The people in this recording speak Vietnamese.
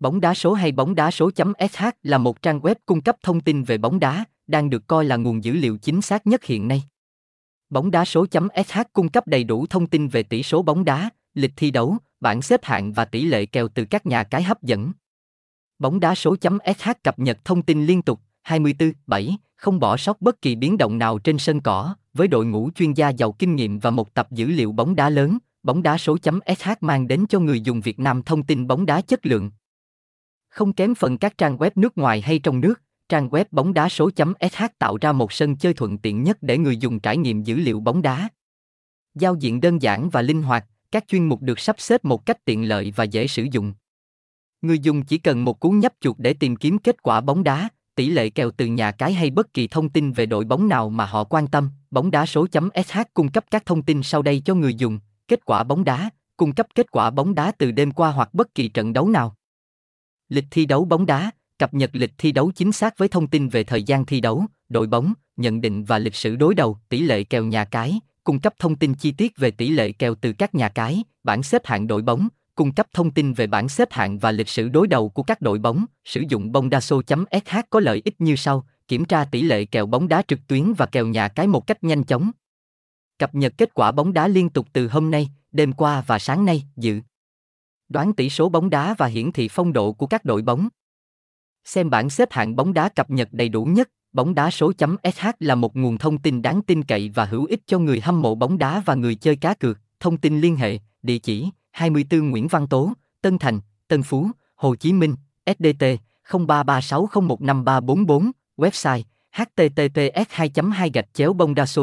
Bóng đá số hay bóng đá số.sh là một trang web cung cấp thông tin về bóng đá, đang được coi là nguồn dữ liệu chính xác nhất hiện nay. Bóng đá số.sh cung cấp đầy đủ thông tin về tỷ số bóng đá, lịch thi đấu, bảng xếp hạng và tỷ lệ kèo từ các nhà cái hấp dẫn. Bóng đá số.sh cập nhật thông tin liên tục, 24/7, không bỏ sót bất kỳ biến động nào trên sân cỏ, với đội ngũ chuyên gia giàu kinh nghiệm và một tập dữ liệu bóng đá lớn, bóng đá số.sh mang đến cho người dùng Việt Nam thông tin bóng đá chất lượng. Không kém phần các trang web nước ngoài hay trong nước, trang web bóng đá số.sh tạo ra một sân chơi thuận tiện nhất để người dùng trải nghiệm dữ liệu bóng đá. Giao diện đơn giản và linh hoạt, các chuyên mục được sắp xếp một cách tiện lợi và dễ sử dụng. Người dùng chỉ cần một cú nhấp chuột để tìm kiếm kết quả bóng đá, tỷ lệ kèo từ nhà cái hay bất kỳ thông tin về đội bóng nào mà họ quan tâm. Bóng đá số.sh cung cấp các thông tin sau đây cho người dùng, kết quả bóng đá, cung cấp kết quả bóng đá từ đêm qua hoặc bất kỳ trận đấu nào. Lịch thi đấu bóng đá, cập nhật lịch thi đấu chính xác với thông tin về thời gian thi đấu, đội bóng, nhận định và lịch sử đối đầu, tỷ lệ kèo nhà cái, cung cấp thông tin chi tiết về tỷ lệ kèo từ các nhà cái, bảng xếp hạng đội bóng, cung cấp thông tin về bảng xếp hạng và lịch sử đối đầu của các đội bóng. Sử dụng bóng đa số.sh có lợi ích như sau: kiểm tra tỷ lệ kèo bóng đá trực tuyến và kèo nhà cái một cách nhanh chóng. Cập nhật kết quả bóng đá liên tục từ hôm nay, đêm qua và sáng nay, dự. Đoán tỷ số bóng đá và hiển thị phong độ của các đội bóng. Xem bảng xếp hạng bóng đá cập nhật đầy đủ nhất, bóng đá số.sh là một nguồn thông tin đáng tin cậy và hữu ích cho người hâm mộ bóng đá và người chơi cá cược. Thông tin liên hệ, địa chỉ 24 Nguyễn Văn Tố, Tân Thành, Tân Phú, Hồ Chí Minh, SDT 0336015344, website https 2 2 gạch chéo bông sh